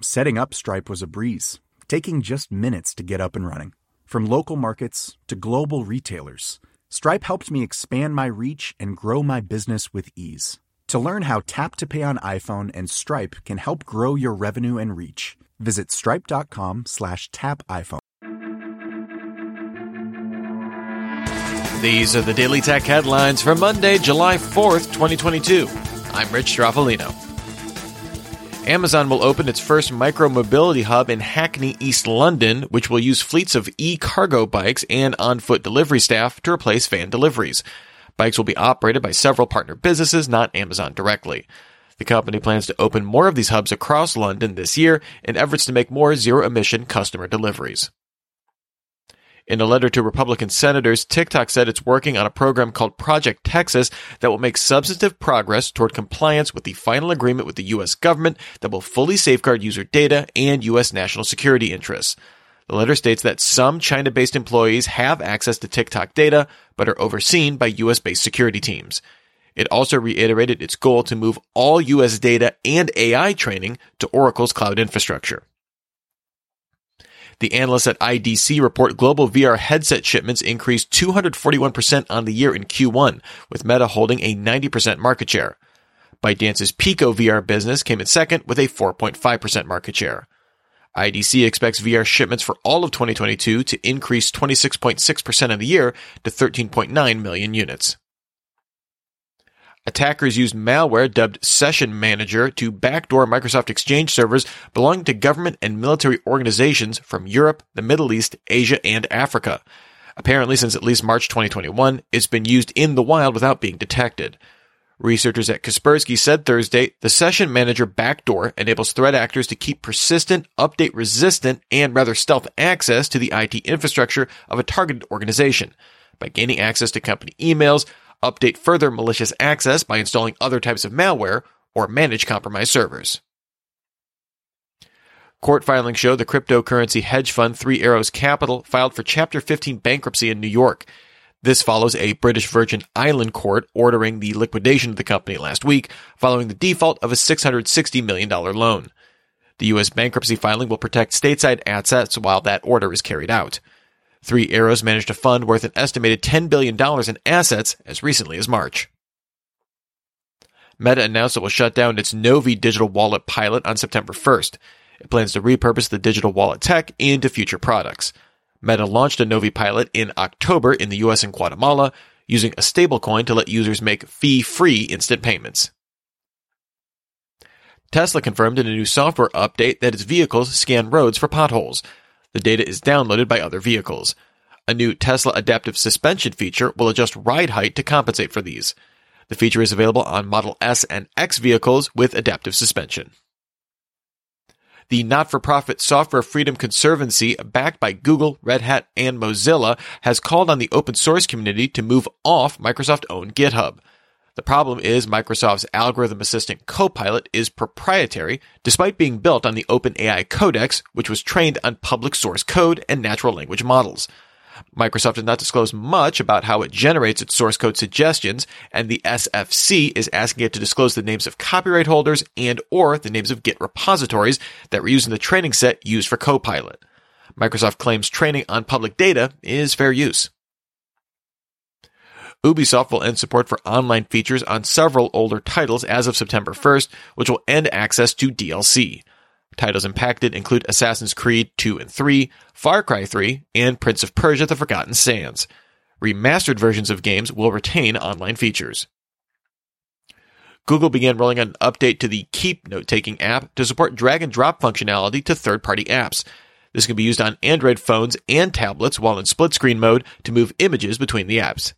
Setting up Stripe was a breeze, taking just minutes to get up and running. From local markets to global retailers, Stripe helped me expand my reach and grow my business with ease. To learn how Tap to Pay on iPhone and Stripe can help grow your revenue and reach, visit stripe.com slash tap iPhone. These are the Daily Tech headlines for Monday, July 4th, 2022. I'm Rich Stroffolino. Amazon will open its first micro-mobility hub in Hackney, East London, which will use fleets of e-cargo bikes and on-foot delivery staff to replace van deliveries. Bikes will be operated by several partner businesses, not Amazon directly. The company plans to open more of these hubs across London this year in efforts to make more zero-emission customer deliveries. In a letter to Republican senators, TikTok said it's working on a program called Project Texas that will make substantive progress toward compliance with the final agreement with the U.S. government that will fully safeguard user data and U.S. national security interests. The letter states that some China based employees have access to TikTok data, but are overseen by US based security teams. It also reiterated its goal to move all US data and AI training to Oracle's cloud infrastructure. The analysts at IDC report global VR headset shipments increased 241% on the year in Q1, with Meta holding a 90% market share. ByteDance's Pico VR business came in second with a 4.5% market share. IDC expects VR shipments for all of 2022 to increase 26.6% of the year to 13.9 million units. Attackers used malware dubbed Session Manager to backdoor Microsoft Exchange servers belonging to government and military organizations from Europe, the Middle East, Asia, and Africa. Apparently, since at least March 2021, it's been used in the wild without being detected. Researchers at Kaspersky said Thursday the session manager backdoor enables threat actors to keep persistent, update resistant, and rather stealth access to the IT infrastructure of a targeted organization by gaining access to company emails, update further malicious access by installing other types of malware, or manage compromised servers. Court filings show the cryptocurrency hedge fund Three Arrows Capital filed for Chapter 15 bankruptcy in New York. This follows a British Virgin Island court ordering the liquidation of the company last week following the default of a $660 million loan. The U.S. bankruptcy filing will protect stateside assets while that order is carried out. Three Arrows managed a fund worth an estimated $10 billion in assets as recently as March. Meta announced it will shut down its Novi digital wallet pilot on September 1st. It plans to repurpose the digital wallet tech into future products. Meta launched a Novi pilot in October in the US and Guatemala, using a stablecoin to let users make fee-free instant payments. Tesla confirmed in a new software update that its vehicles scan roads for potholes. The data is downloaded by other vehicles. A new Tesla adaptive suspension feature will adjust ride height to compensate for these. The feature is available on Model S and X vehicles with adaptive suspension. The not-for-profit Software Freedom Conservancy, backed by Google, Red Hat, and Mozilla, has called on the open source community to move off Microsoft-owned GitHub. The problem is Microsoft's algorithm assistant Copilot is proprietary, despite being built on the OpenAI Codex, which was trained on public source code and natural language models. Microsoft did not disclose much about how it generates its source code suggestions, and the SFC is asking it to disclose the names of copyright holders and or the names of Git repositories that were used in the training set used for Copilot. Microsoft claims training on public data is fair use. Ubisoft will end support for online features on several older titles as of September 1st, which will end access to DLC. Titles impacted include Assassin's Creed 2 and 3, Far Cry 3, and Prince of Persia The Forgotten Sands. Remastered versions of games will retain online features. Google began rolling out an update to the Keep note taking app to support drag and drop functionality to third party apps. This can be used on Android phones and tablets while in split screen mode to move images between the apps.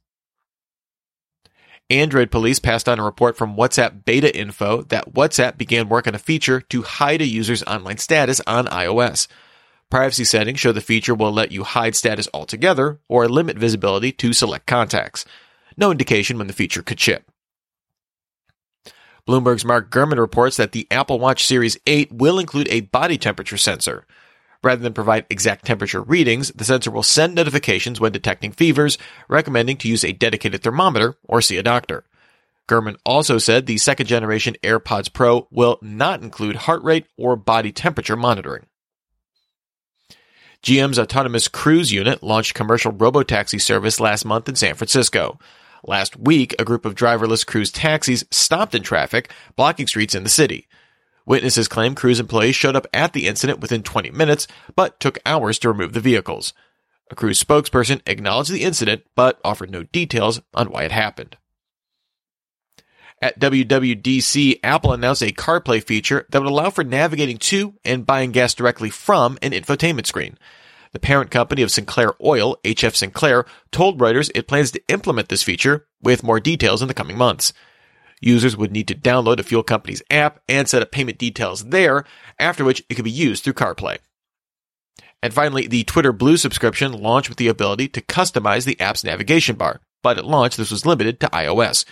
Android Police passed on a report from WhatsApp beta info that WhatsApp began work on a feature to hide a user's online status on iOS. Privacy settings show the feature will let you hide status altogether or limit visibility to select contacts. No indication when the feature could ship. Bloomberg's Mark Gurman reports that the Apple Watch Series 8 will include a body temperature sensor. Rather than provide exact temperature readings, the sensor will send notifications when detecting fevers, recommending to use a dedicated thermometer or see a doctor. Gurman also said the second generation AirPods Pro will not include heart rate or body temperature monitoring. GM's autonomous Cruise unit launched commercial robotaxi service last month in San Francisco. Last week, a group of driverless Cruise taxis stopped in traffic, blocking streets in the city. Witnesses claim Cruise employees showed up at the incident within 20 minutes, but took hours to remove the vehicles. A Cruise spokesperson acknowledged the incident, but offered no details on why it happened. At WWDC, Apple announced a CarPlay feature that would allow for navigating to and buying gas directly from an infotainment screen. The parent company of Sinclair Oil, HF Sinclair, told Reuters it plans to implement this feature with more details in the coming months. Users would need to download a fuel company's app and set up payment details there, after which it could be used through CarPlay. And finally, the Twitter Blue subscription launched with the ability to customize the app's navigation bar, but at launch this was limited to iOS.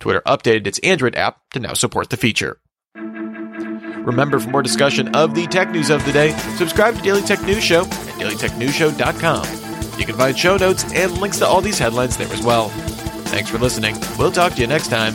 Twitter updated its Android app to now support the feature. Remember, for more discussion of the tech news of the day, subscribe to Daily Tech News Show at dailytechnewsshow.com. You can find show notes and links to all these headlines there as well. Thanks for listening. We'll talk to you next time.